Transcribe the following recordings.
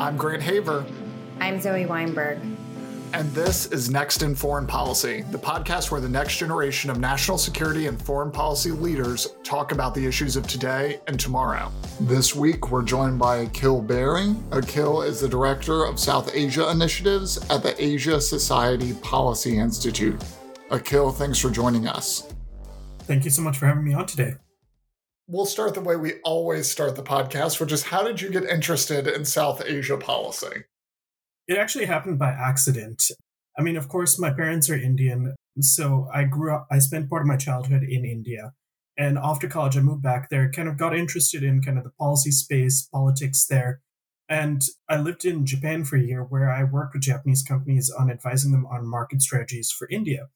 I'm Grant Haver. I'm Zoe Weinberg. And this is Next in Foreign Policy, the podcast where the next generation of national security and foreign policy leaders talk about the issues of today and tomorrow. This week, we're joined by Akhil Bery. Akhil is the Director of South Asia Initiatives at the Asia Society Policy Institute. Akhil, thanks for joining us. Thank you so much for having me on today. We'll start the way we always start the podcast, which is how did you get interested in South Asia policy? It actually happened by accident. I mean, of course, my parents are Indian. So I grew up, I spent part of my childhood in India. And after college, I moved back there, kind of got interested in kind of the policy space, politics there. And I lived in Japan for a year where I worked with Japanese companies on advising them on market strategies for India.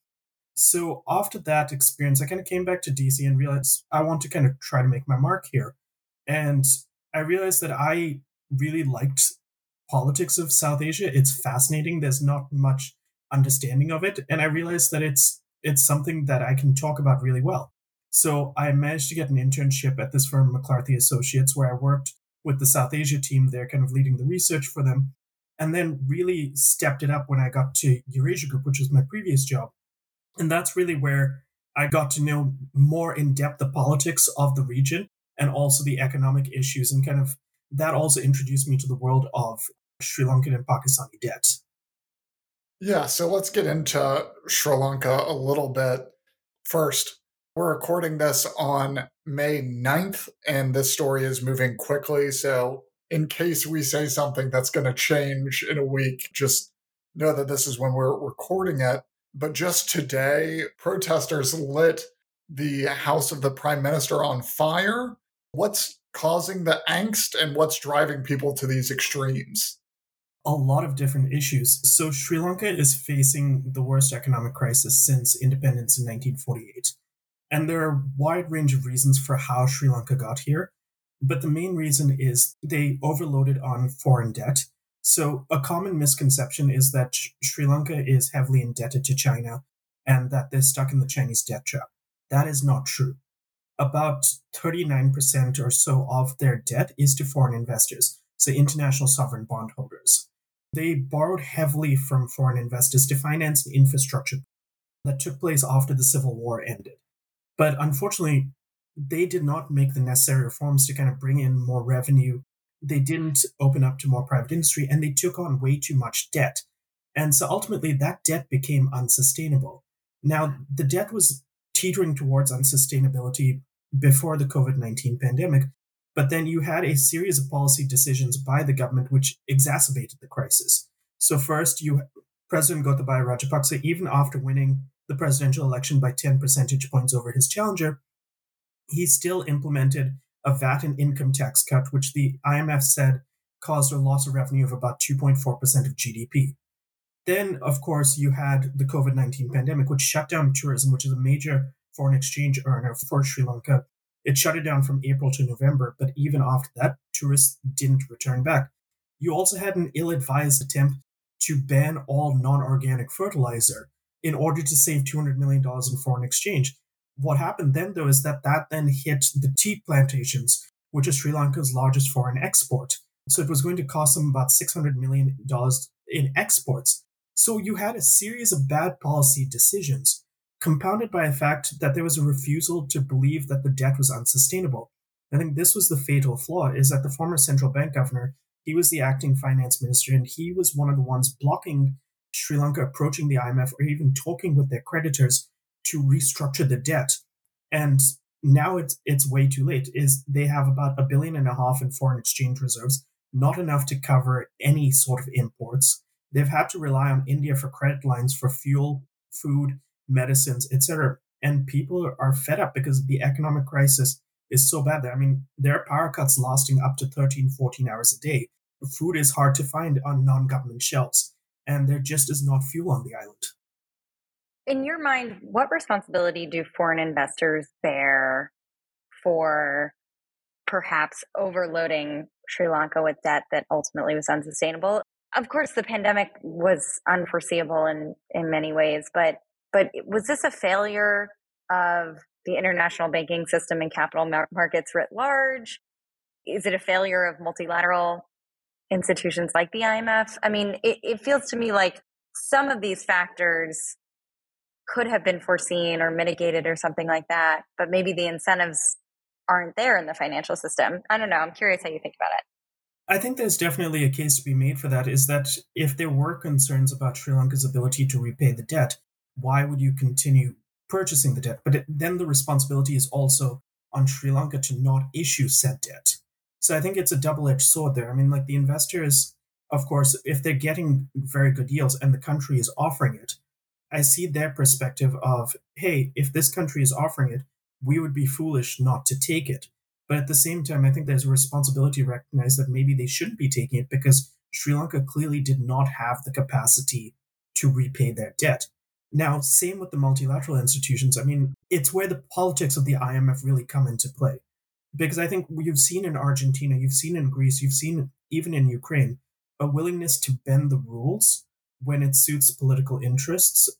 So after that experience, I kind of came back to DC and realized I want to kind of try to make my mark here. And I realized that I really liked politics of South Asia. It's fascinating. There's not much understanding of it. And I realized that it's it's something that I can talk about really well. So I managed to get an internship at this firm, McLarty Associates, where I worked with the South Asia team there, kind of leading the research for them. And then really stepped it up when I got to Eurasia Group, which was my previous job and that's really where I got to know more in depth the politics of the region and also the economic issues. And kind of that also introduced me to the world of Sri Lankan and Pakistani debt. Yeah, so let's get into Sri Lanka a little bit. First, we're recording this on May 9th, and this story is moving quickly. So, in case we say something that's going to change in a week, just know that this is when we're recording it. But just today, protesters lit the house of the prime minister on fire. What's causing the angst and what's driving people to these extremes? A lot of different issues. So, Sri Lanka is facing the worst economic crisis since independence in 1948. And there are a wide range of reasons for how Sri Lanka got here. But the main reason is they overloaded on foreign debt so, a common misconception is that Sri Lanka is heavily indebted to China and that they're stuck in the Chinese debt trap. That is not true. About 39% or so of their debt is to foreign investors, so international sovereign bondholders. They borrowed heavily from foreign investors to finance an infrastructure that took place after the Civil War ended. But unfortunately, they did not make the necessary reforms to kind of bring in more revenue they didn't open up to more private industry and they took on way too much debt. And so ultimately that debt became unsustainable. Now, the debt was teetering towards unsustainability before the COVID 19 pandemic, but then you had a series of policy decisions by the government which exacerbated the crisis. So, first, you President Gotabaya Rajapaksa, even after winning the presidential election by 10 percentage points over his challenger, he still implemented a VAT and income tax cut, which the IMF said caused a loss of revenue of about 2.4% of GDP. Then, of course, you had the COVID 19 pandemic, which shut down tourism, which is a major foreign exchange earner for Sri Lanka. It shut it down from April to November, but even after that, tourists didn't return back. You also had an ill advised attempt to ban all non organic fertilizer in order to save $200 million in foreign exchange. What happened then, though, is that that then hit the tea plantations, which is Sri Lanka's largest foreign export. So it was going to cost them about $600 million in exports. So you had a series of bad policy decisions, compounded by the fact that there was a refusal to believe that the debt was unsustainable. I think this was the fatal flaw, is that the former central bank governor, he was the acting finance minister, and he was one of the ones blocking Sri Lanka approaching the IMF or even talking with their creditors to restructure the debt. And now it's it's way too late. Is they have about a billion and a half in foreign exchange reserves, not enough to cover any sort of imports. They've had to rely on India for credit lines for fuel, food, medicines, etc. And people are fed up because the economic crisis is so bad. I mean, there are power cuts lasting up to 13, 14 hours a day. Food is hard to find on non government shelves, and there just is not fuel on the island. In your mind, what responsibility do foreign investors bear for perhaps overloading Sri Lanka with debt that ultimately was unsustainable? Of course, the pandemic was unforeseeable in, in many ways, but but was this a failure of the international banking system and capital markets writ large? Is it a failure of multilateral institutions like the IMF? I mean, it, it feels to me like some of these factors could have been foreseen or mitigated or something like that, but maybe the incentives aren't there in the financial system. I don't know. I'm curious how you think about it. I think there's definitely a case to be made for that is that if there were concerns about Sri Lanka's ability to repay the debt, why would you continue purchasing the debt? But it, then the responsibility is also on Sri Lanka to not issue said debt. So I think it's a double edged sword there. I mean, like the investors, of course, if they're getting very good yields and the country is offering it, I see their perspective of, hey, if this country is offering it, we would be foolish not to take it. But at the same time, I think there's a responsibility to recognize that maybe they shouldn't be taking it because Sri Lanka clearly did not have the capacity to repay their debt. Now, same with the multilateral institutions. I mean, it's where the politics of the IMF really come into play. Because I think you've seen in Argentina, you've seen in Greece, you've seen even in Ukraine, a willingness to bend the rules when it suits political interests.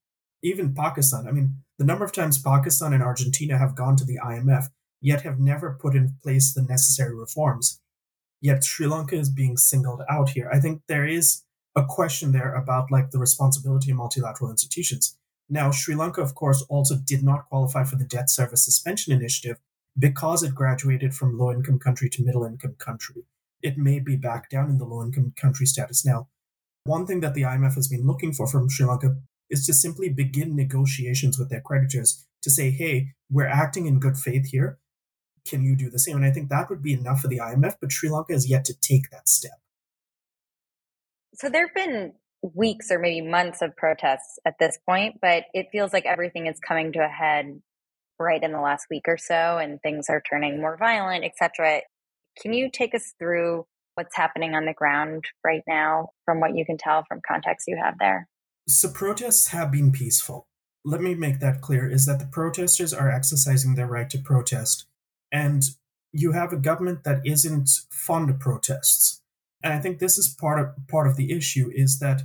Even Pakistan. I mean, the number of times Pakistan and Argentina have gone to the IMF, yet have never put in place the necessary reforms. Yet Sri Lanka is being singled out here. I think there is a question there about like the responsibility of multilateral institutions. Now, Sri Lanka, of course, also did not qualify for the debt service suspension initiative because it graduated from low income country to middle income country. It may be back down in the low income country status now. One thing that the IMF has been looking for from Sri Lanka is to simply begin negotiations with their creditors to say, hey, we're acting in good faith here. Can you do the same? And I think that would be enough for the IMF, but Sri Lanka has yet to take that step. So there have been weeks or maybe months of protests at this point, but it feels like everything is coming to a head right in the last week or so and things are turning more violent, etc. Can you take us through what's happening on the ground right now from what you can tell from contacts you have there? So protests have been peaceful. Let me make that clear is that the protesters are exercising their right to protest and you have a government that isn't fond of protests. And I think this is part of part of the issue is that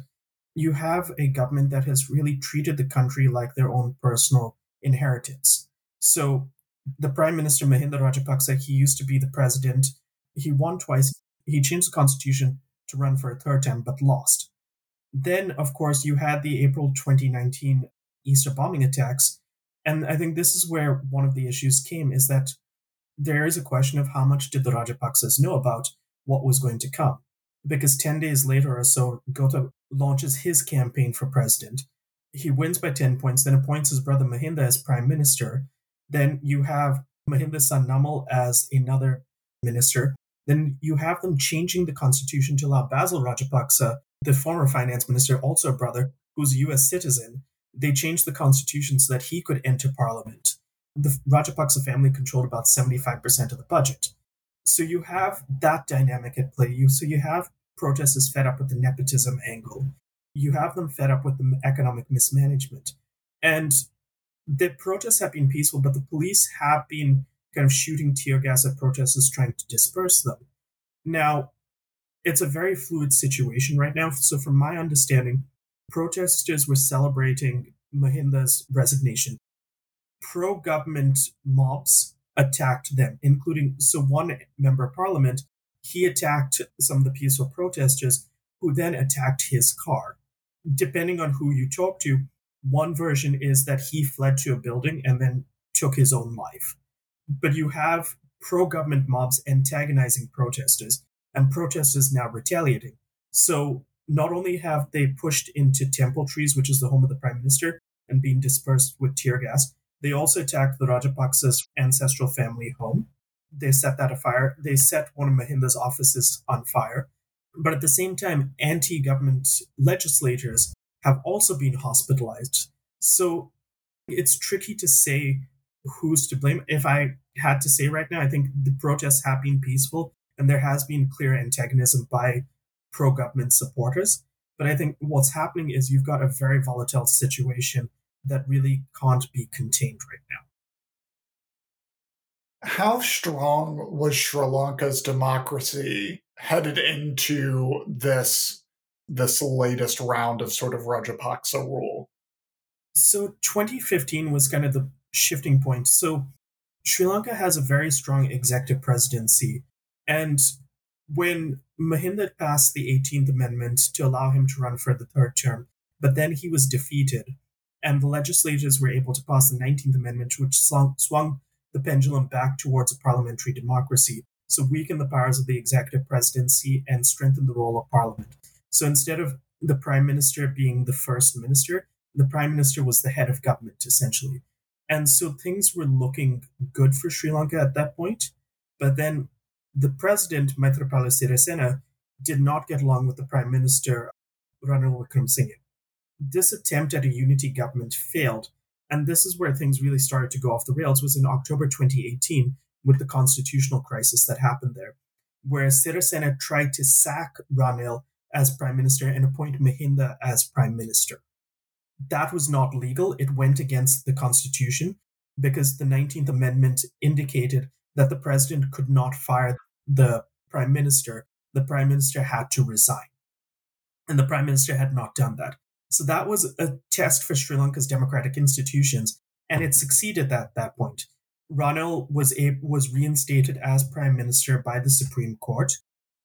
you have a government that has really treated the country like their own personal inheritance. So the Prime Minister Mahinda Rajapaksa, he used to be the president. He won twice. He changed the constitution to run for a third time, but lost. Then, of course, you had the April 2019 Easter bombing attacks. And I think this is where one of the issues came is that there is a question of how much did the Rajapaksas know about what was going to come. Because 10 days later or so, Gota launches his campaign for president. He wins by 10 points, then appoints his brother Mahinda as prime minister. Then you have Mahinda's son Namal as another minister. Then you have them changing the constitution to allow Basil Rajapaksa, the former finance minister, also a brother, who's a US citizen. They changed the constitution so that he could enter parliament. The Rajapaksa family controlled about 75% of the budget. So you have that dynamic at play. You so you have protesters fed up with the nepotism angle. You have them fed up with the economic mismanagement. And the protests have been peaceful, but the police have been kind of shooting tear gas at protesters trying to disperse them. Now, it's a very fluid situation right now. So, from my understanding, protesters were celebrating Mahinda's resignation. Pro government mobs attacked them, including so one member of parliament he attacked some of the peaceful protesters who then attacked his car. Depending on who you talk to, one version is that he fled to a building and then took his own life. But you have pro government mobs antagonizing protesters and protesters now retaliating. So not only have they pushed into Temple Trees, which is the home of the prime minister, and been dispersed with tear gas, they also attacked the Rajapaksa's ancestral family home they set that afire. They set one of Mahinda's offices on fire. But at the same time, anti government legislators have also been hospitalized. So it's tricky to say who's to blame. If I had to say right now, I think the protests have been peaceful and there has been clear antagonism by pro government supporters. But I think what's happening is you've got a very volatile situation that really can't be contained right now how strong was Sri Lanka's democracy headed into this this latest round of sort of Rajapaksa rule? So 2015 was kind of the shifting point. So Sri Lanka has a very strong executive presidency, and when Mahinda passed the 18th Amendment to allow him to run for the third term, but then he was defeated, and the legislators were able to pass the 19th Amendment, which swung, swung the pendulum back towards a parliamentary democracy, so weaken the powers of the executive presidency and strengthen the role of parliament. So instead of the prime minister being the first minister, the prime minister was the head of government, essentially. And so things were looking good for Sri Lanka at that point. But then the president, Maithripala Sirisena, did not get along with the prime minister, Ranil Wickremesinghe. This attempt at a unity government failed, and this is where things really started to go off the rails was in October 2018 with the constitutional crisis that happened there, where Sirisena tried to sack Ranil as prime minister and appoint Mahinda as prime minister. That was not legal. It went against the constitution because the 19th Amendment indicated that the president could not fire the prime minister. The prime minister had to resign. And the prime minister had not done that. So that was a test for Sri Lanka's democratic institutions, and it succeeded at that point. Ranil was a, was reinstated as prime minister by the Supreme Court,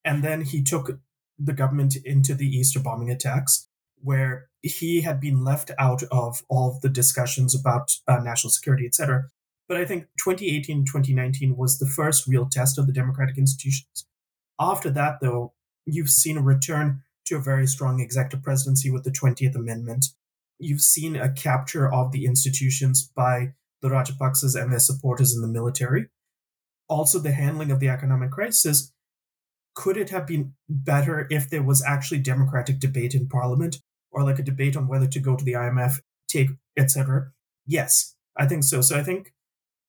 and then he took the government into the Easter bombing attacks, where he had been left out of all the discussions about uh, national security, etc. But I think 2018 2019 was the first real test of the democratic institutions. After that, though, you've seen a return to a very strong executive presidency with the 20th Amendment. You've seen a capture of the institutions by the Rajapaksas and their supporters in the military. Also, the handling of the economic crisis. Could it have been better if there was actually democratic debate in parliament or like a debate on whether to go to the IMF, take, etc.? Yes, I think so. So I think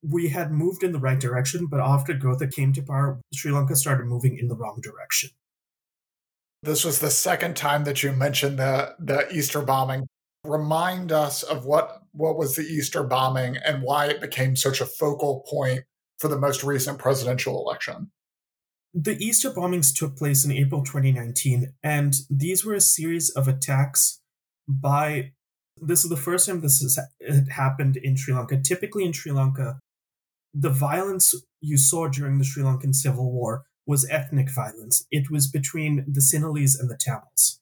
we had moved in the right direction, but after Gota came to power, Sri Lanka started moving in the wrong direction. This was the second time that you mentioned the the Easter bombing. Remind us of what what was the Easter bombing and why it became such a focal point for the most recent presidential election. The Easter bombings took place in April 2019, and these were a series of attacks by. This is the first time this has happened in Sri Lanka. Typically, in Sri Lanka, the violence you saw during the Sri Lankan civil war was ethnic violence. It was between the Sinhalese and the Tamils.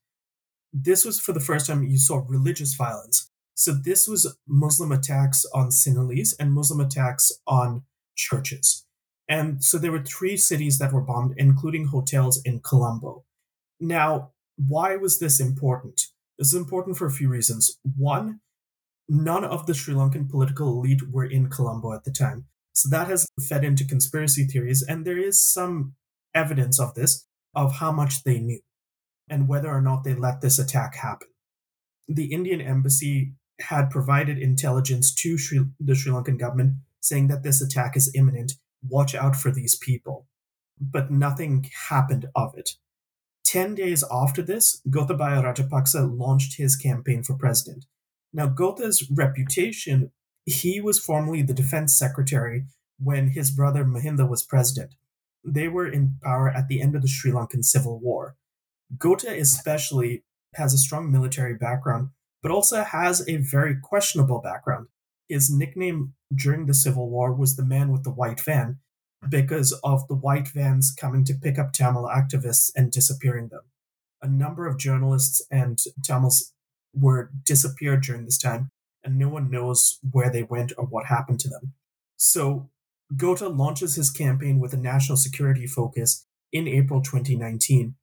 This was for the first time you saw religious violence. So this was Muslim attacks on Sinhalese and Muslim attacks on churches. And so there were three cities that were bombed, including hotels in Colombo. Now, why was this important? This is important for a few reasons. One, none of the Sri Lankan political elite were in Colombo at the time. So that has fed into conspiracy theories, and there is some evidence of this, of how much they knew and whether or not they let this attack happen. The Indian embassy had provided intelligence to Sri, the Sri Lankan government saying that this attack is imminent, watch out for these people. But nothing happened of it. Ten days after this, Gotabaya Rajapaksa launched his campaign for president. Now, Gota's reputation, he was formerly the defense secretary when his brother Mahinda was president they were in power at the end of the Sri Lankan Civil War. Gota, especially, has a strong military background, but also has a very questionable background. His nickname during the Civil War was the man with the white van because of the white vans coming to pick up Tamil activists and disappearing them. A number of journalists and Tamils were disappeared during this time, and no one knows where they went or what happened to them. So Gota launches his campaign with a national security focus in April 2019,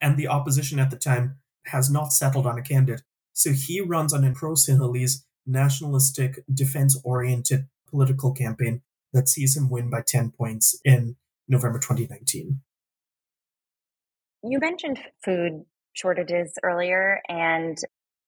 and the opposition at the time has not settled on a candidate, so he runs on a pro Sinhalese, nationalistic, defense oriented political campaign that sees him win by 10 points in November 2019. You mentioned food shortages earlier, and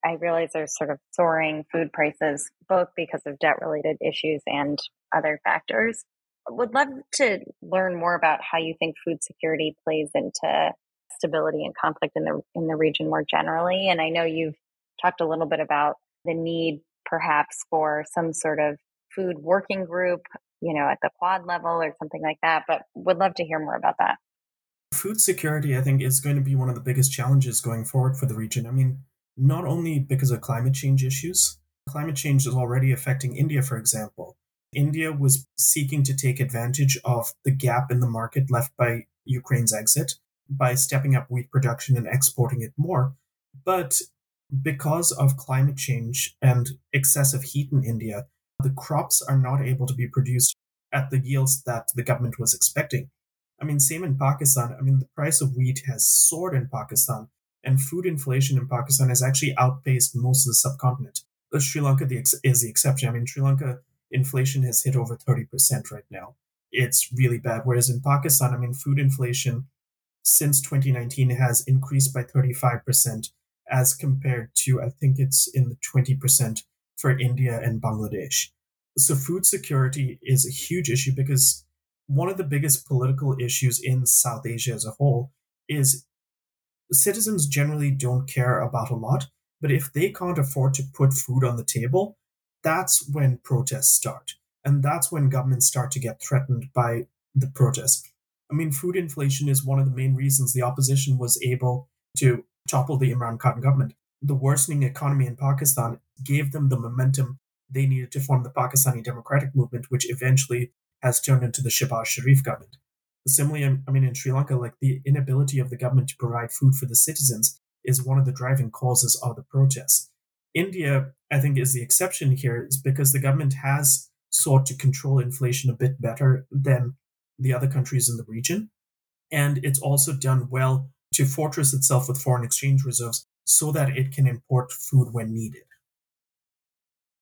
I realize there's sort of soaring food prices, both because of debt related issues and other factors. Would love to learn more about how you think food security plays into stability and conflict in the in the region more generally. And I know you've talked a little bit about the need perhaps for some sort of food working group, you know, at the quad level or something like that, but would love to hear more about that. Food security, I think, is going to be one of the biggest challenges going forward for the region. I mean, not only because of climate change issues, climate change is already affecting India, for example. India was seeking to take advantage of the gap in the market left by Ukraine's exit. by stepping up wheat production and exporting it more. But because of climate change and excessive heat in India, the crops are not able to be produced at the yields that the government was expecting. I mean, same in Pakistan. I mean, the price of wheat has soared in Pakistan, and food inflation in Pakistan has actually outpaced most of the subcontinent. Sri Lanka is the exception. I mean, Sri Lanka inflation has hit over 30% right now. It's really bad. Whereas in Pakistan, I mean, food inflation since 2019 has increased by 35% as compared to, I think it's in the 20% for India and Bangladesh. So food security is a huge issue because one of the biggest political issues in South Asia as a whole is citizens generally don't care about a lot, but if they can't afford to put food on the table, that's when protests start. And that's when governments start to get threatened by the protests. I mean, food inflation is one of the main reasons the opposition was able to topple the Imran Khan government. The worsening economy in Pakistan gave them the momentum they needed to form the Pakistani Democratic Movement, which eventually has turned into the Shehbaz Sharif government. Similarly, I mean, in Sri Lanka, like the inability of the government to provide food for the citizens is one of the driving causes of the protests. India, I think, is the exception here, is because the government has sought to control inflation a bit better than the other countries in the region. And it's also done well to fortress itself with foreign exchange reserves so that it can import food when needed.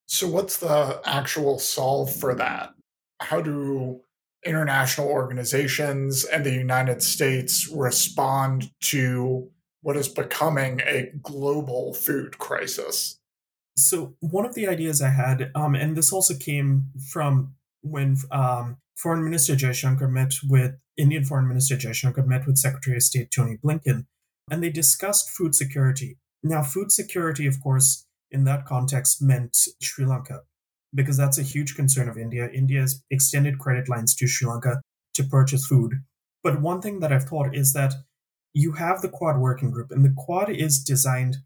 So, what's the actual solve for that? How do international organizations and the United States respond to what is becoming a global food crisis? So, one of the ideas I had, um, and this also came from when um, Foreign Minister Jaishankar met with Indian Foreign Minister Jaishankar met with Secretary of State Tony Blinken, and they discussed food security. Now, food security, of course, in that context meant Sri Lanka because that's a huge concern of India. India has extended credit lines to Sri Lanka to purchase food. But one thing that I've thought is that you have the Quad working group, and the Quad is designed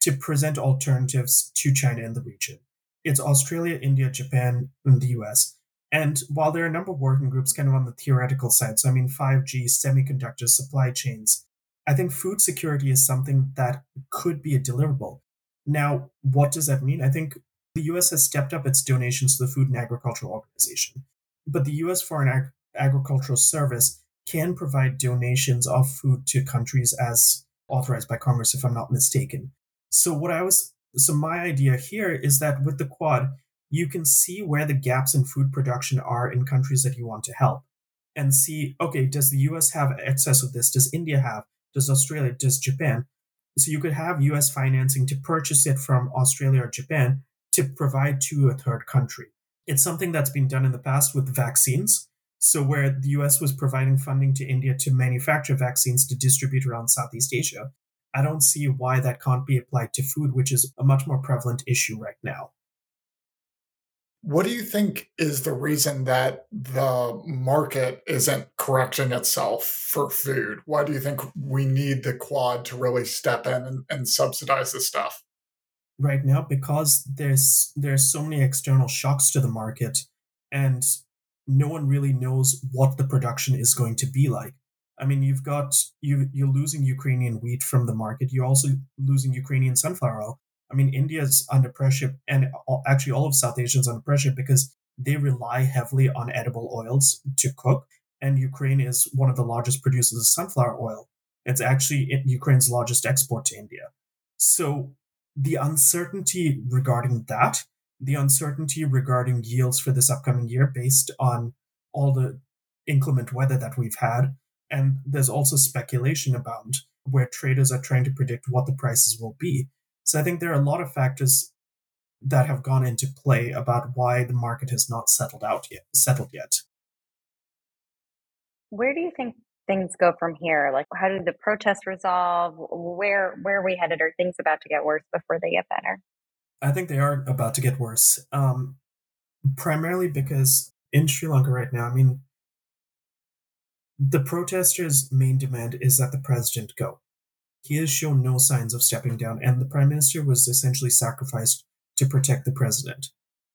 to present alternatives to China in the region. It's Australia, India, Japan, and the US. And while there are a number of working groups kind of on the theoretical side, so I mean 5G, semiconductors, supply chains, I think food security is something that could be a deliverable. Now, what does that mean? I think the US has stepped up its donations to the Food and Agricultural Organization, but the US Foreign Ag- Agricultural Service can provide donations of food to countries as authorized by Congress, if I'm not mistaken. So, what I was, so my idea here is that with the Quad, you can see where the gaps in food production are in countries that you want to help and see, okay, does the US have excess of this? Does India have? Does Australia? Does Japan? So you could have US financing to purchase it from Australia or Japan to provide to a third country. It's something that's been done in the past with vaccines. So, where the US was providing funding to India to manufacture vaccines to distribute around Southeast Asia, I don't see why that can't be applied to food, which is a much more prevalent issue right now. What do you think is the reason that the market isn't correcting itself for food? Why do you think we need the quad to really step in and, and subsidize this stuff? Right now because there's there's so many external shocks to the market and no one really knows what the production is going to be like. I mean you've got you you're losing ukrainian wheat from the market. You're also losing ukrainian sunflower oil. I mean india's under pressure and actually all of south asia's under pressure because they rely heavily on edible oils to cook and ukraine is one of the largest producers of sunflower oil. It's actually ukraine's largest export to india. So the uncertainty regarding that, the uncertainty regarding yields for this upcoming year based on all the inclement weather that we've had. And there's also speculation about where traders are trying to predict what the prices will be. So I think there are a lot of factors that have gone into play about why the market has not settled out yet settled yet. Where do you think things go from here? Like, how did the protests resolve? Where where are we headed? Are things about to get worse before they get better? I think they are about to get worse. Um, primarily because in Sri Lanka right now, I mean, the protesters' main demand is that the president go. He has shown no signs of stepping down, and the prime minister was essentially sacrificed to protect the president.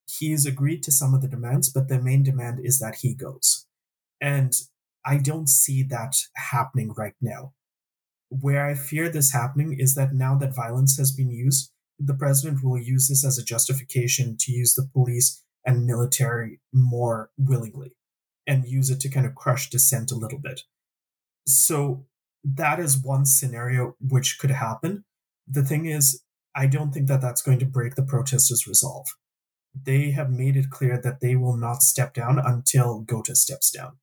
He's agreed to some of the demands, but the main demand is that he goes. And I don't see that happening right now. Where I fear this happening is that now that violence has been used, the president will use this as a justification to use the police and military more willingly and use it to kind of crush dissent a little bit. So that is one scenario which could happen. The thing is, I don't think that that's going to break the protesters' resolve. They have made it clear that they will not step down until Gota steps down.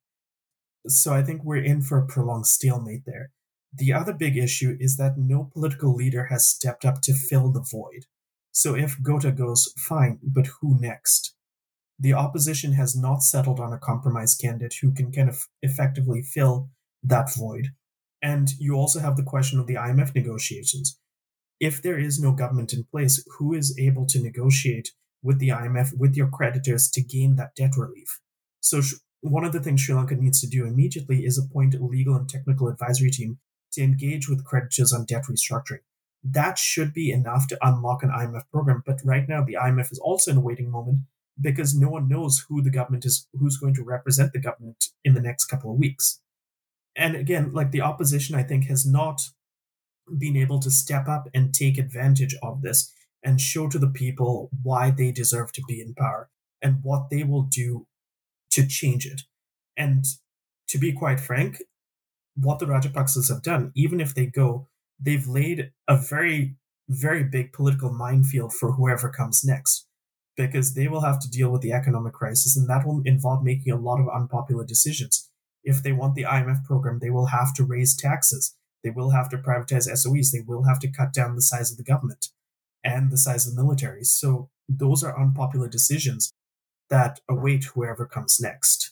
So I think we're in for a prolonged stalemate there. The other big issue is that no political leader has stepped up to fill the void. So if Gota goes, fine, but who next? The opposition has not settled on a compromise candidate who can kind of effectively fill that void. And you also have the question of the IMF negotiations. If there is no government in place, who is able to negotiate with the IMF, with your creditors to gain that debt relief? So, one of the things Sri Lanka needs to do immediately is appoint a legal and technical advisory team to engage with creditors on debt restructuring. That should be enough to unlock an IMF program. But right now, the IMF is also in a waiting moment because no one knows who the government is, who's going to represent the government in the next couple of weeks. And again, like the opposition, I think, has not been able to step up and take advantage of this and show to the people why they deserve to be in power and what they will do to change it. And to be quite frank, what the Rajapaksas have done, even if they go, they've laid a very, very big political minefield for whoever comes next because they will have to deal with the economic crisis and that will involve making a lot of unpopular decisions. If they want the IMF program, they will have to raise taxes. They will have to privatize SOEs. They will have to cut down the size of the government and the size of the military. So those are unpopular decisions that await whoever comes next.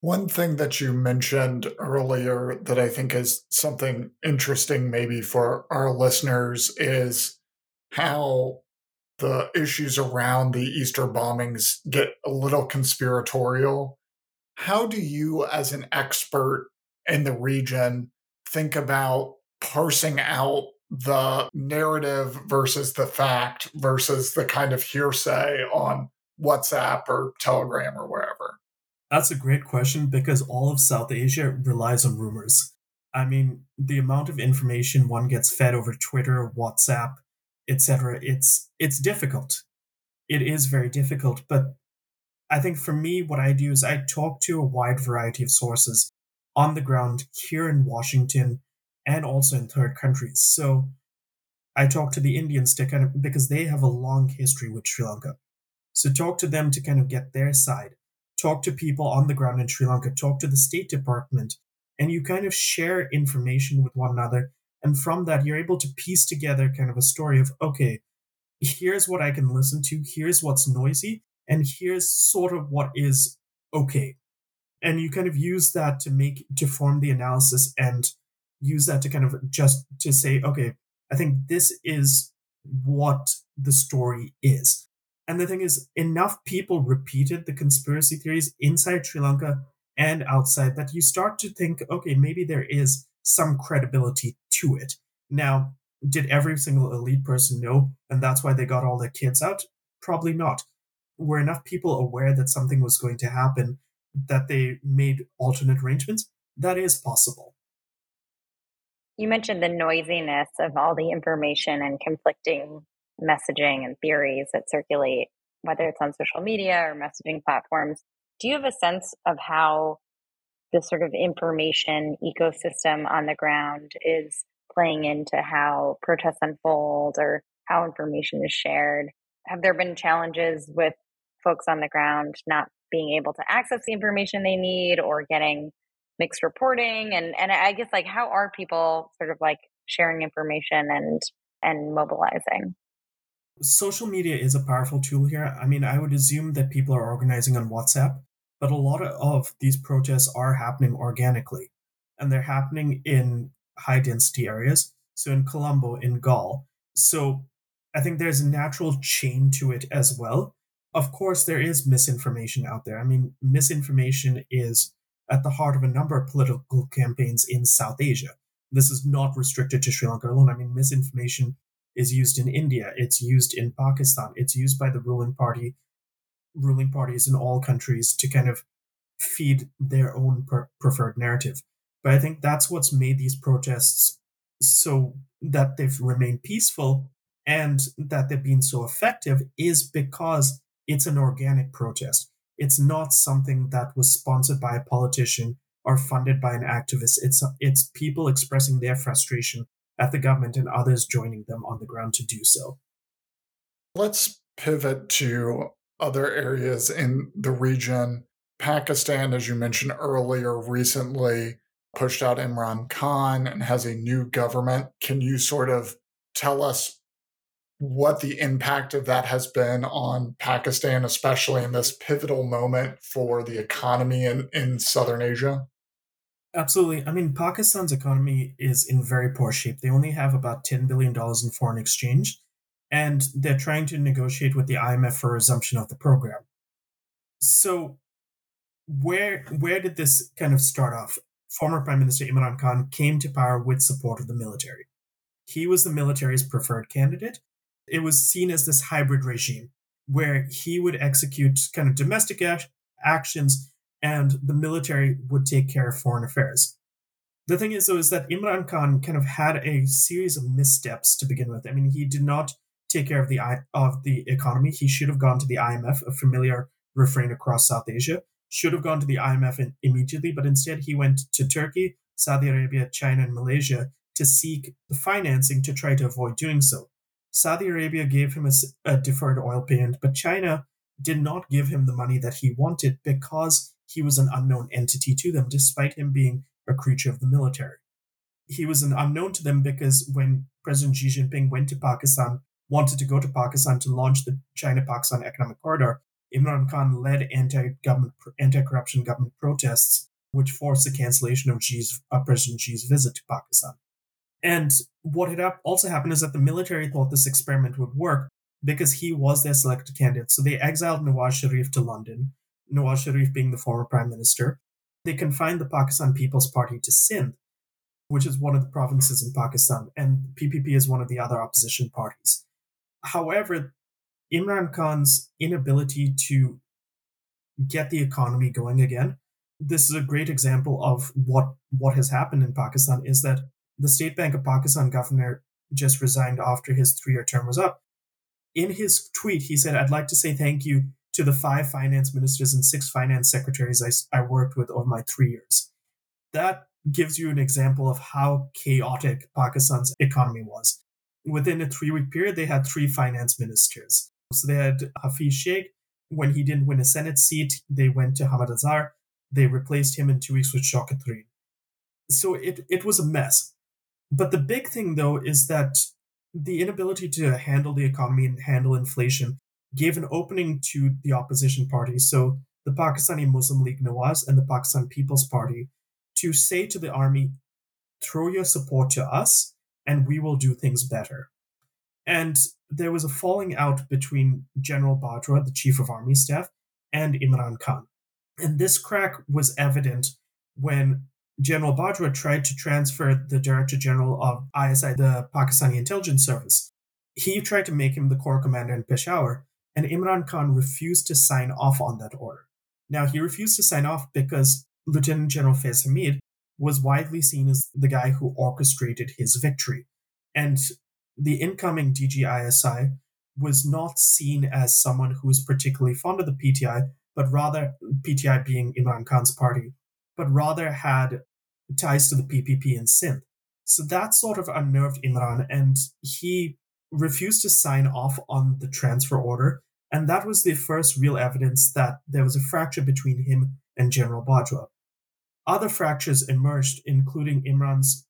One thing that you mentioned earlier that I think is something interesting, maybe for our listeners, is how the issues around the Easter bombings get a little conspiratorial. How do you, as an expert in the region, think about parsing out the narrative versus the fact versus the kind of hearsay on WhatsApp or Telegram or wherever? That's a great question because all of South Asia relies on rumors. I mean, the amount of information one gets fed over Twitter, WhatsApp, etc. It's it's difficult. It is very difficult, but I think for me, what I do is I talk to a wide variety of sources on the ground here in Washington and also in third countries. So I talk to the Indians to kind of because they have a long history with Sri Lanka. So talk to them to kind of get their side. Talk to people on the ground in Sri Lanka. Talk to the State Department, and you kind of share information with one another and from that, you're able to piece together kind of a story of, okay, here's what I can listen to, here's what's noisy, and here's sort of what is okay. And you kind of use that to make, to form the analysis and use that to kind of just to say, okay, I think this is what the story is. And the thing is, enough people repeated the conspiracy theories inside Sri Lanka and outside that you start to think, okay, maybe there is some credibility to it. Now, did every single elite person know, and that's why they got all their kids out? Probably not. Were enough people aware that something was going to happen that they made alternate arrangements? That is possible. You mentioned the noisiness of all the information and conflicting messaging and theories that circulate, whether it's on social media or messaging platforms. Do you have a sense of how the sort of information ecosystem on the ground is playing into how protests unfold or how information is shared? Have there been challenges with folks on the ground not being able to access the information they need or getting mixed reporting? And and I guess like how are people sort of like sharing information and and mobilizing? Social media is a powerful tool here. I mean, I would assume that people are organizing on WhatsApp but a lot of these protests are happening organically, and they're happening in high density areas. So in Colombo, in Galle. So I think there's a natural chain to it as well. Of course, there is misinformation out there. I mean, misinformation is at the heart of a number of political campaigns in South Asia. This is not restricted to Sri Lanka alone. I mean, misinformation is used in India, it's used in Pakistan, it's used by the ruling party ruling parties in all countries to kind of feed their own per- preferred narrative. But I think that's what's made these protests so that they've remained peaceful and that they've been so effective is because it's an organic protest. It's not something that was sponsored by a politician or funded by an activist. It's it's people expressing their frustration at the government and others joining them on the ground to do so. Let's pivot to other areas in the region. Pakistan, as you mentioned earlier, recently pushed out Imran Khan and has a new government. Can you sort of tell us what the impact of that has been on Pakistan, especially in this pivotal moment for the economy in, in Southern Asia? Absolutely. I mean, Pakistan's economy is in very poor shape. They only have about $10 billion in foreign exchange, and they're trying to negotiate with the IMF for resumption of the program. So, where where did this kind of start off? Former Prime Minister Imran Khan came to power with support of the military. He was the military's preferred candidate. It was seen as this hybrid regime where he would execute kind of domestic actions and the military would take care of foreign affairs. The thing is, though, is that Imran Khan kind of had a series of missteps to begin with. I mean, he did not take care of the of the economy. He should have gone to the IMF, a familiar refrain across South Asia. Should have gone to the IMF immediately, but instead he went to Turkey, Saudi Arabia, China, and Malaysia to seek the financing to try to avoid doing so. Saudi Arabia gave him a, a deferred oil payment, but China did not give him the money that he wanted because he was an unknown entity to them, despite him being a creature of the military. He was an unknown to them because when President Xi Jinping went to Pakistan, wanted to go to Pakistan to launch the China-Pakistan Economic Corridor, Imran Khan led anti-government, anti-corruption government protests, which forced the cancellation of Xi's, uh, President Xi's visit to Pakistan. And what had also happened is that the military thought this experiment would work because he was their selected candidate. So they exiled Nawaz Sharif to London. Nawaz Sharif being the former prime minister, they confined the Pakistan People's Party to Sindh, which is one of the provinces in Pakistan, and PPP is one of the other opposition parties. However, Imran Khan's inability to get the economy going again, this is a great example of what, what has happened in Pakistan is that the State Bank of Pakistan governor just resigned after his three year term was up. In his tweet, he said, I'd like to say thank you to the five finance ministers and six finance secretaries I, I worked with over my three years. That gives you an example of how chaotic Pakistan's economy was. Within a three week period, they had three finance ministers. So they had Hafeez Shaikh. When he didn't win a Senate seat, they went to Hammad Azhar. They replaced him in two weeks with Shaukat Tareen. So it, it was a mess. But the big thing, though, is that the inability to handle the economy and handle inflation gave an opening to the opposition parties, so the Pakistani Muslim League Nawaz and the Pakistan People's Party, to say to the army, throw your support to us and we will do things better. And there was a falling out between General Bajwa, the chief of army staff, and Imran Khan. And this crack was evident when General Bajwa tried to transfer the Director General of ISI, the Pakistani Intelligence Service. He tried to make him the corps commander in Peshawar, and Imran Khan refused to sign off on that order. Now, he refused to sign off because Lieutenant General Faiz Hamid was widely seen as the guy who orchestrated his victory. And the incoming DGISI was not seen as someone who was particularly fond of the PTI, but rather, PTI being Imran Khan's party, but rather had ties to the PPP and Sindh. So that sort of unnerved Imran, and he refused to sign off on the transfer order. And that was the first real evidence that there was a fracture between him and General Bajwa. Other fractures emerged, including Imran's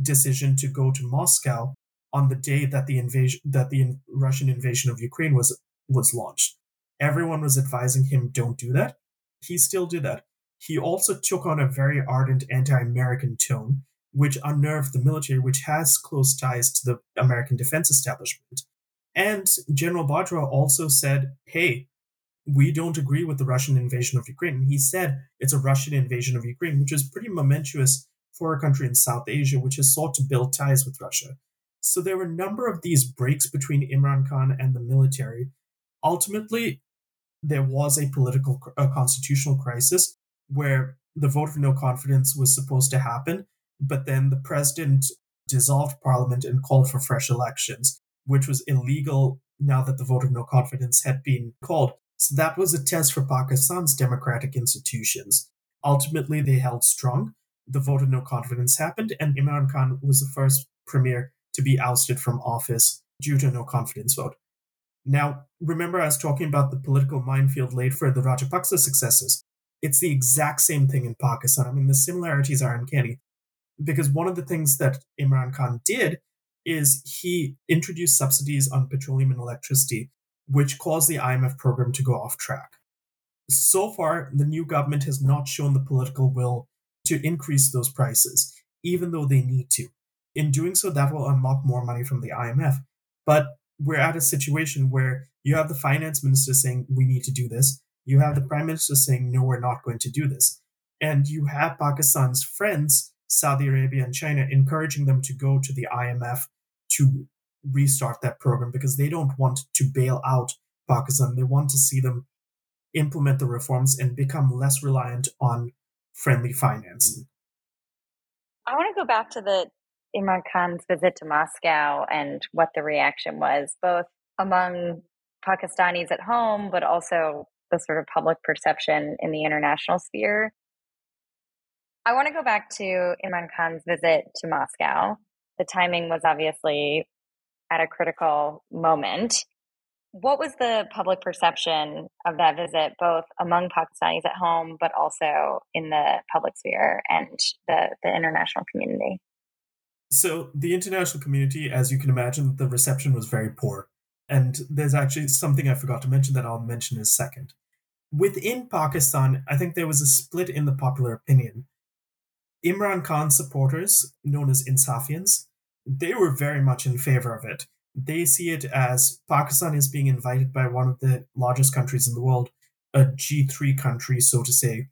decision to go to Moscow on the day that the invasion that the Russian invasion of Ukraine was was launched. Everyone was advising him don't do that. He still did that. He also took on a very ardent anti-American tone which unnerved the military, which has close ties to the American defense establishment. And General Bajwa also said, hey, we don't agree with the Russian invasion of Ukraine. He said it's a Russian invasion of Ukraine, which is pretty momentous for a country in South Asia, which has sought to build ties with Russia. So there were a number of these breaks between Imran Khan and the military. Ultimately, there was a political, a constitutional crisis where the vote of no confidence was supposed to happen, but then the president dissolved parliament and called for fresh elections, which was illegal now that the vote of no confidence had been called. So that was a test for Pakistan's democratic institutions. Ultimately, they held strong. The vote of no confidence happened, and Imran Khan was the first premier to be ousted from office due to no confidence vote. Now, remember, I was talking about the political minefield laid for the Rajapaksa successors. It's the exact same thing in Pakistan. I mean, the similarities are uncanny because one of the things that Imran Khan did is he introduced subsidies on petroleum and electricity, which caused the IMF program to go off track. So far, the new government has not shown the political will to increase those prices, even though they need to. In doing so, that will unlock more money from the IMF. But we're at a situation where you have the finance minister saying, we need to do this. You have the prime minister saying, no, we're not going to do this. And you have Pakistan's friends, Saudi Arabia and China, encouraging them to go to the IMF to restart that program because they don't want to bail out Pakistan. They want to see them implement the reforms and become less reliant on friendly financing. I want to go back to the Imran Khan's visit to Moscow and what the reaction was, both among Pakistanis at home, but also the sort of public perception in the international sphere. I want to go back to Imran Khan's visit to Moscow. The timing was obviously at a critical moment. What was the public perception of that visit, both among Pakistanis at home, but also in the public sphere and the, the international community? So, the international community, as you can imagine, the reception was very poor. And there's actually something I forgot to mention that I'll mention in a second. Within Pakistan, I think there was a split in the popular opinion. Imran Khan supporters, known as Insafians, they were very much in favor of it. They see it as Pakistan is being invited by one of the largest countries in the world, a G3 country, so to say,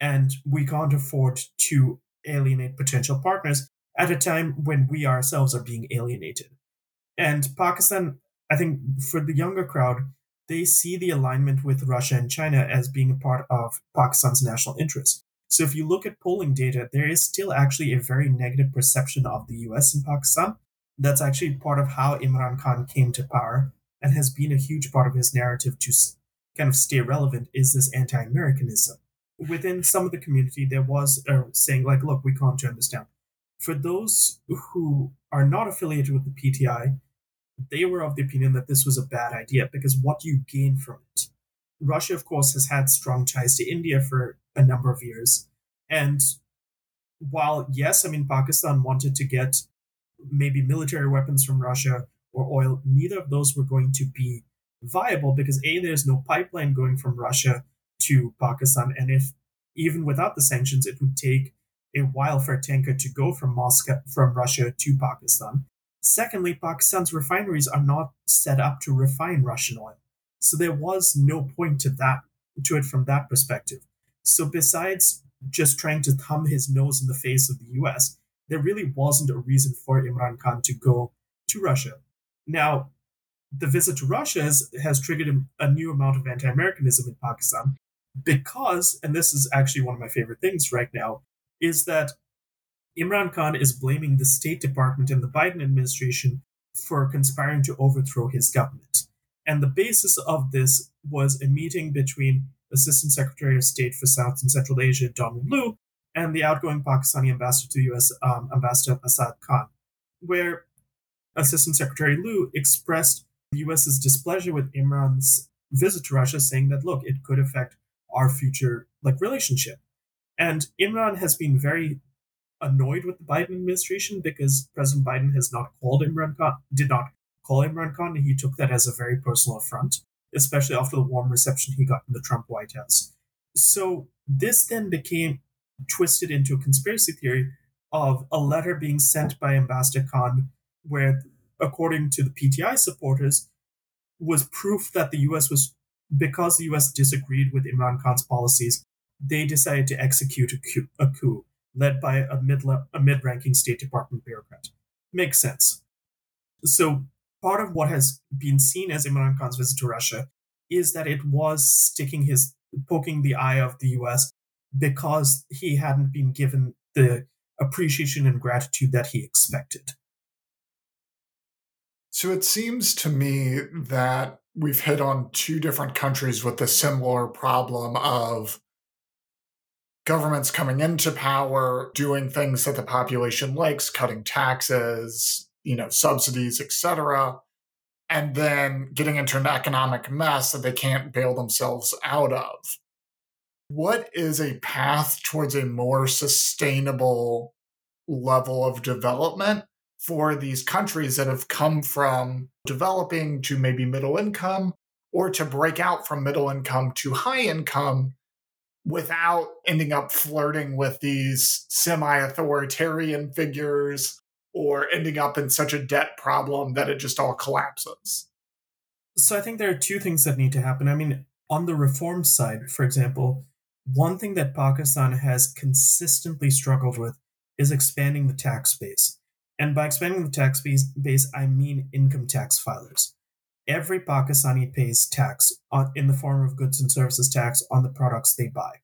and we can't afford to alienate potential partners at a time when we ourselves are being alienated. And Pakistan, I think for the younger crowd, they see the alignment with Russia and China as being a part of Pakistan's national interest. So if you look at polling data, there is still actually a very negative perception of the US in Pakistan. That's actually part of how Imran Khan came to power and has been a huge part of his narrative to kind of stay relevant is this anti-Americanism. Within some of the community, there was a saying like, look, we can't turn this down. For those who are not affiliated with the PTI, they were of the opinion that this was a bad idea because what do you gain from it? Russia, of course, has had strong ties to India for a number of years. And while, yes, I mean, Pakistan wanted to get maybe military weapons from Russia or oil, neither of those were going to be viable because A, there's no pipeline going from Russia to Pakistan. And if even without the sanctions, it would take a while for a tanker to go from Moscow, from Russia to Pakistan. Secondly, Pakistan's refineries are not set up to refine Russian oil. So there was no point to that to it from that perspective. So besides just trying to thumb his nose in the face of the US, there really wasn't a reason for Imran Khan to go to Russia. Now, the visit to Russia has, has triggered a new amount of anti Americanism in Pakistan because, and this is actually one of my favorite things right now, is that Imran Khan is blaming the State Department and the Biden administration for conspiring to overthrow his government. And the basis of this was a meeting between Assistant Secretary of State for South and Central Asia, Donald Lu, and the outgoing Pakistani ambassador to the US, um, Ambassador Asad Khan, where Assistant Secretary Lu expressed the US's displeasure with Imran's visit to Russia, saying that, look, it could affect our future like relationship. And Imran has been very annoyed with the Biden administration because President Biden has not called Imran Khan, did not call Imran Khan, and he took that as a very personal affront, especially after the warm reception he got in the Trump White House. So this then became twisted into a conspiracy theory of a letter being sent by Ambassador Khan, where, according to the PTI supporters, was proof that the US was, because the US disagreed with Imran Khan's policies, they decided to execute a coup, a coup led by a mid a mid-ranking State Department bureaucrat. Makes sense. So part of what has been seen as Imran Khan's visit to Russia is that it was sticking his poking the eye of the US because he hadn't been given the appreciation and gratitude that he expected. So it seems to me that we've hit on two different countries with a similar problem of governments coming into power, doing things that the population likes, cutting taxes, you know, subsidies, etc., and then getting into an economic mess that they can't bail themselves out of. What is a path towards a more sustainable level of development for these countries that have come from developing to maybe middle income or to break out from middle income to high income without ending up flirting with these semi authoritarian figures or ending up in such a debt problem that it just all collapses. So I think there are two things that need to happen. I mean, on the reform side, for example, one thing that Pakistan has consistently struggled with is expanding the tax base. And by expanding the tax base, base I mean income tax filers. Every Pakistani pays tax on, in the form of goods and services tax on the products they buy.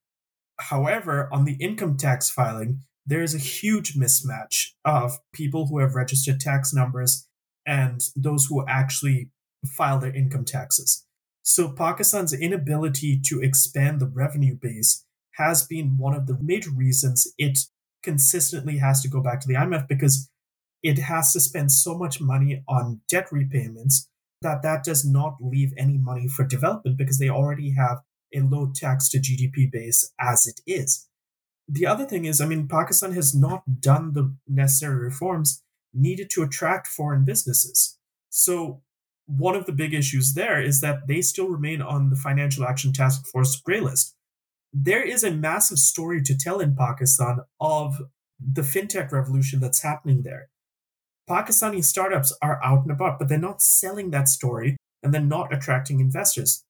However, on the income tax filing, there is a huge mismatch of people who have registered tax numbers and those who actually file their income taxes. So, Pakistan's inability to expand the revenue base has been one of the major reasons it consistently has to go back to the IMF because it has to spend so much money on debt repayments that that does not leave any money for development because they already have a low tax to GDP base as it is. The other thing is, I mean, Pakistan has not done the necessary reforms needed to attract foreign businesses. So, one of the big issues there is that they still remain on the Financial Action Task Force gray list. There is a massive story to tell in Pakistan of the fintech revolution that's happening there. Pakistani startups are out and about, but they're not selling that story and they're not attracting investors.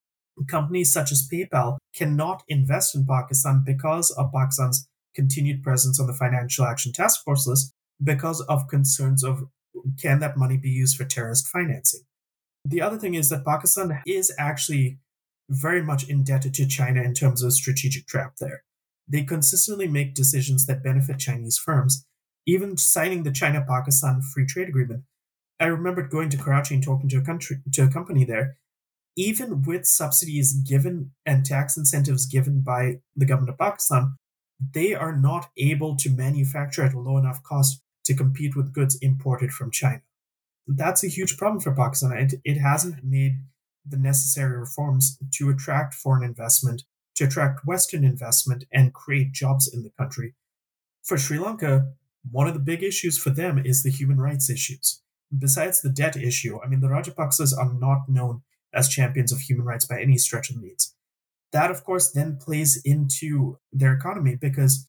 Companies such as PayPal cannot invest in Pakistan because of Pakistan's continued presence on the Financial Action Task Force list because of concerns of can that money be used for terrorist financing. The other thing is that Pakistan is actually very much indebted to China in terms of strategic trap there. They consistently make decisions that benefit Chinese firms, even signing the China Pakistan Free Trade Agreement. I remembered going to Karachi and talking to a country to a company there. Even with subsidies given and tax incentives given by the government of Pakistan, they are not able to manufacture at a low enough cost to compete with goods imported from China. That's a huge problem for Pakistan. It, it hasn't made the necessary reforms to attract foreign investment, to attract Western investment, and create jobs in the country. For Sri Lanka, one of the big issues for them is the human rights issues. Besides the debt issue, I mean, the Rajapaksas are not known as champions of human rights by any stretch of the means. That, of course, then plays into their economy because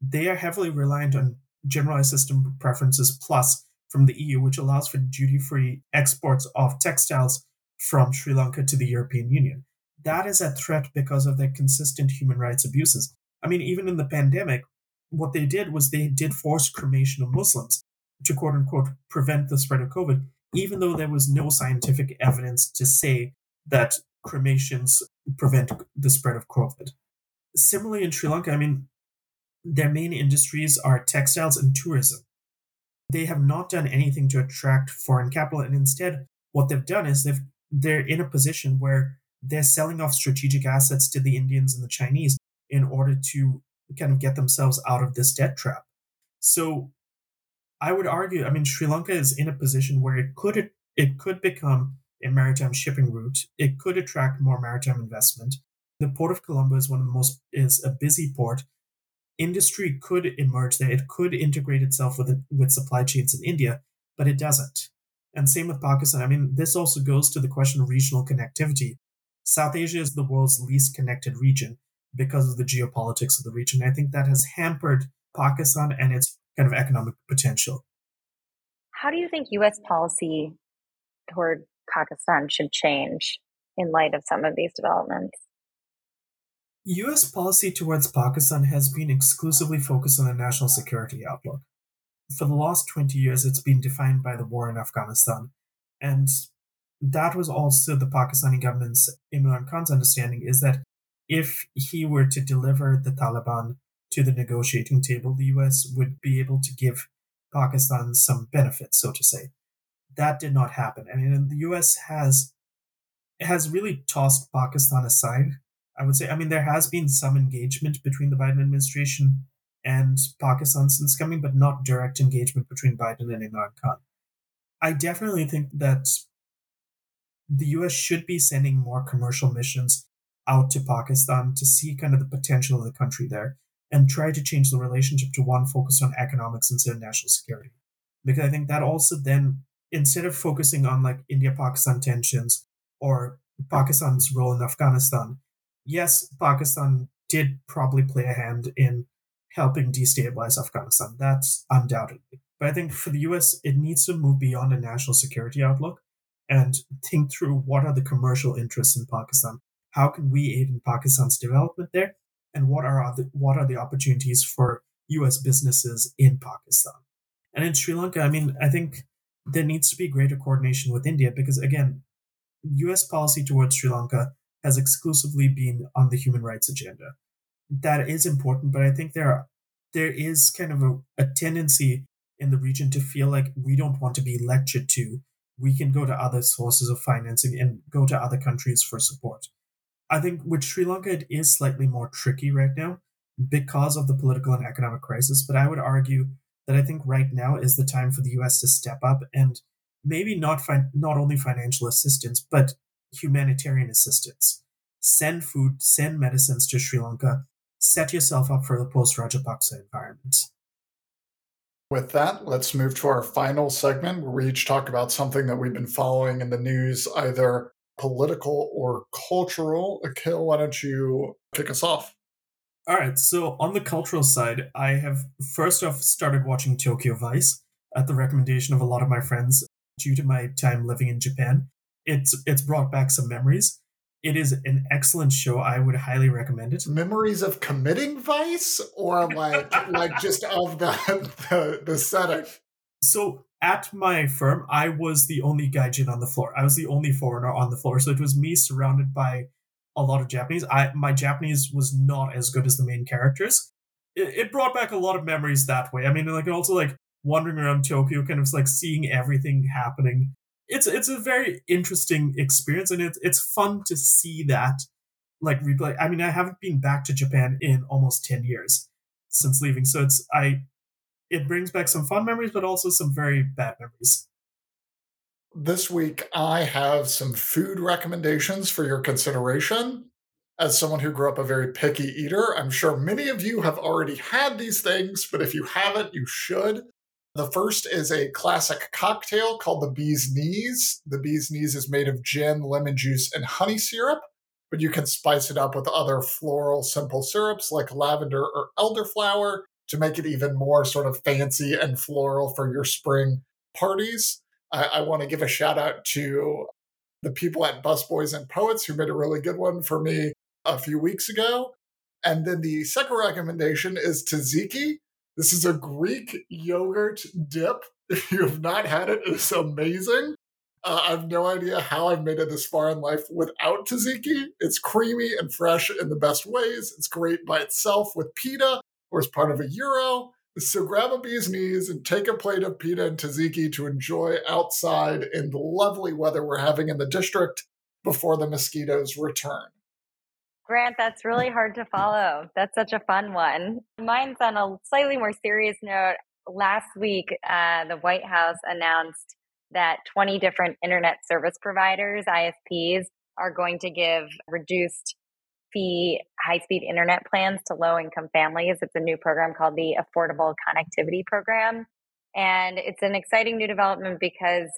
they are heavily reliant on generalized system preferences plus from the EU, which allows for duty free exports of textiles from Sri Lanka to the European Union. That is a threat because of their consistent human rights abuses. I mean, even in the pandemic, what they did was they did force cremation of Muslims to quote unquote prevent the spread of COVID, even though there was no scientific evidence to say that cremations prevent the spread of COVID. Similarly, in Sri Lanka, I mean, their main industries are textiles and tourism. They have not done anything to attract foreign capital, and instead, what they've done is they've they're in a position where they're selling off strategic assets to the Indians and the Chinese in order to kind of get themselves out of this debt trap. So I would argue, I mean, Sri Lanka is in a position where it could it could become a maritime shipping route. It could attract more maritime investment. The port of Colombo is one of the most is a busy port. Industry could emerge there. It could integrate itself with with supply chains in India, but it doesn't. And same with Pakistan. I mean, this also goes to the question of regional connectivity. South Asia is the world's least connected region because of the geopolitics of the region. I think that has hampered Pakistan and its kind of economic potential. How do you think US policy toward Pakistan should change in light of some of these developments? US policy towards Pakistan has been exclusively focused on the national security outlook. For the last 20 years, it's been defined by the war in Afghanistan. And that was also the Pakistani government's Imran Khan's understanding is that if he were to deliver the Taliban to the negotiating table, the US would be able to give Pakistan some benefits, so to say. That did not happen. I mean, the US has has really tossed Pakistan aside. I would say, I mean, there has been some engagement between the Biden administration and Pakistan since coming, but not direct engagement between Biden and Imran Khan. I definitely think that the US should be sending more commercial missions out to Pakistan to see kind of the potential of the country there and try to change the relationship to one focused on economics instead of national security. Because I think that also then, instead of focusing on like India Pakistan tensions or Pakistan's role in Afghanistan, yes, Pakistan did probably play a hand in helping destabilize Afghanistan. That's undoubtedly. But I think for the US, it needs to move beyond a national security outlook and think through what are the commercial interests in Pakistan. How can we aid in Pakistan's development there? And what are the, what are the opportunities for US businesses in Pakistan? And in Sri Lanka, I mean, I think there needs to be greater coordination with India because, again, US policy towards Sri Lanka has exclusively been on the human rights agenda. That is important, but I think there are, there is kind of a, a tendency in the region to feel like we don't want to be lectured to. We can go to other sources of financing and go to other countries for support. I think with Sri Lanka, it is slightly more tricky right now because of the political and economic crisis. But I would argue that I think right now is the time for the US to step up and maybe not fin- not only financial assistance, but humanitarian assistance. Send food, send medicines to Sri Lanka, set yourself up for the post Rajapaksa environment. With that, let's move to our final segment where we each talk about something that we've been following in the news, either political or cultural. Akhil, why don't you kick us off? All right. So, on the cultural side, I have first off started watching Tokyo Vice at the recommendation of a lot of my friends due to my time living in Japan. It's it's brought back some memories. It is an excellent show. I would highly recommend it. Memories of committing vice, or like like just of the, the the setting. So at my firm, I was the only gaijin on the floor. I was the only foreigner on the floor. So it was me surrounded by a lot of Japanese. I my Japanese was not as good as the main characters. It, it brought back a lot of memories that way. I mean, like also like wandering around Tokyo, kind of like seeing everything happening. It's it's a very interesting experience, and it's it's fun to see that like replay. I mean, I haven't been back to Japan in almost ten years since leaving, so it's I it brings back some fun memories, but also some very bad memories. This week, I have some food recommendations for your consideration. As someone who grew up a very picky eater, I'm sure many of you have already had these things, but if you haven't, you should. The first is a classic cocktail called the Bee's Knees. The Bee's Knees is made of gin, lemon juice, and honey syrup, but you can spice it up with other floral simple syrups like lavender or elderflower to make it even more sort of fancy and floral for your spring parties. I, I want to give a shout out to the people at Busboys and Poets who made a really good one for me a few weeks ago. And then the second recommendation is tzatziki. This is a Greek yogurt dip. If you have not had it, it's amazing. Uh, I have no idea how I've made it this far in life without tzatziki. It's creamy and fresh in the best ways. It's great by itself with pita or as part of a gyro. So grab a bee's knees and take a plate of pita and tzatziki to enjoy outside in the lovely weather we're having in the district before the mosquitoes return. Grant, that's really hard to follow. That's such a fun one. Mine's on a slightly more serious note. Last week, uh, the White House announced that 20 different internet service providers, ISPs, are going to give reduced fee high speed internet plans to low income families. It's a new program called the Affordable Connectivity Program. And it's an exciting new development because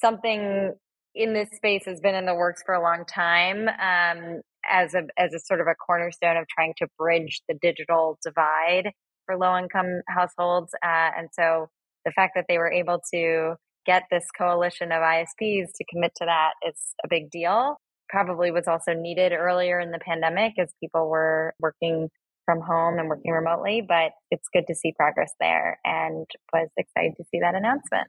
something in this space has been in the works for a long time um, as a as a sort of a cornerstone of trying to bridge the digital divide for low income households. Uh, and so the fact that they were able to get this coalition of ISPs to commit to that is a big deal probably was also needed earlier in the pandemic as people were working from home and working remotely, but it's good to see progress there and was excited to see that announcement.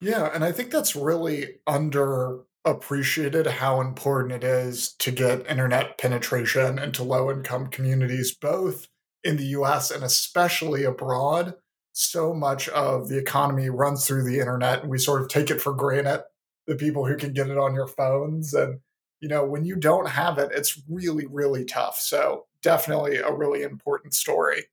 Yeah, and I think that's really under appreciated how important it is to get internet penetration into low income communities, both in the US and especially abroad. So much of the economy runs through the internet, and we sort of take it for granted the people who can get it on your phones. And, you know, when you don't have it, it's really, really tough. So, definitely a really important story.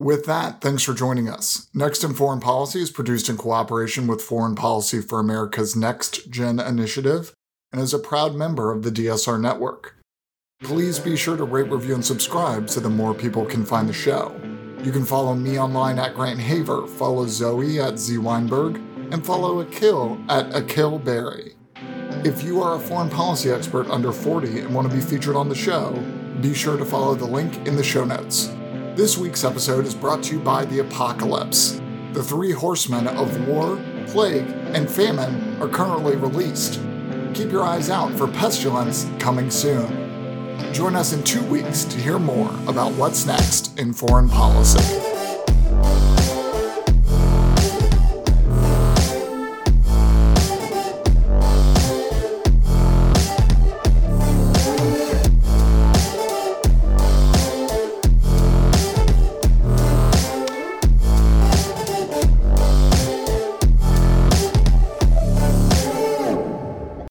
With that, thanks for joining us. Next in Foreign Policy is produced in cooperation with Foreign Policy for America's Next Gen initiative and is a proud member of the DSR network. Please be sure to rate, review, and subscribe so that more people can find the show. You can follow me online at Grant Haver, follow Zoe at Z Weinberg, and follow Akhil at Akhil Bery. If you are a foreign policy expert under 40 and want to be featured on the show, be sure to follow the link in the show notes. This week's episode is brought to you by The Apocalypse. The three horsemen of war, plague, and famine are currently released. Keep your eyes out for Pestilence coming soon. Join us in two weeks to hear more about what's next in foreign policy.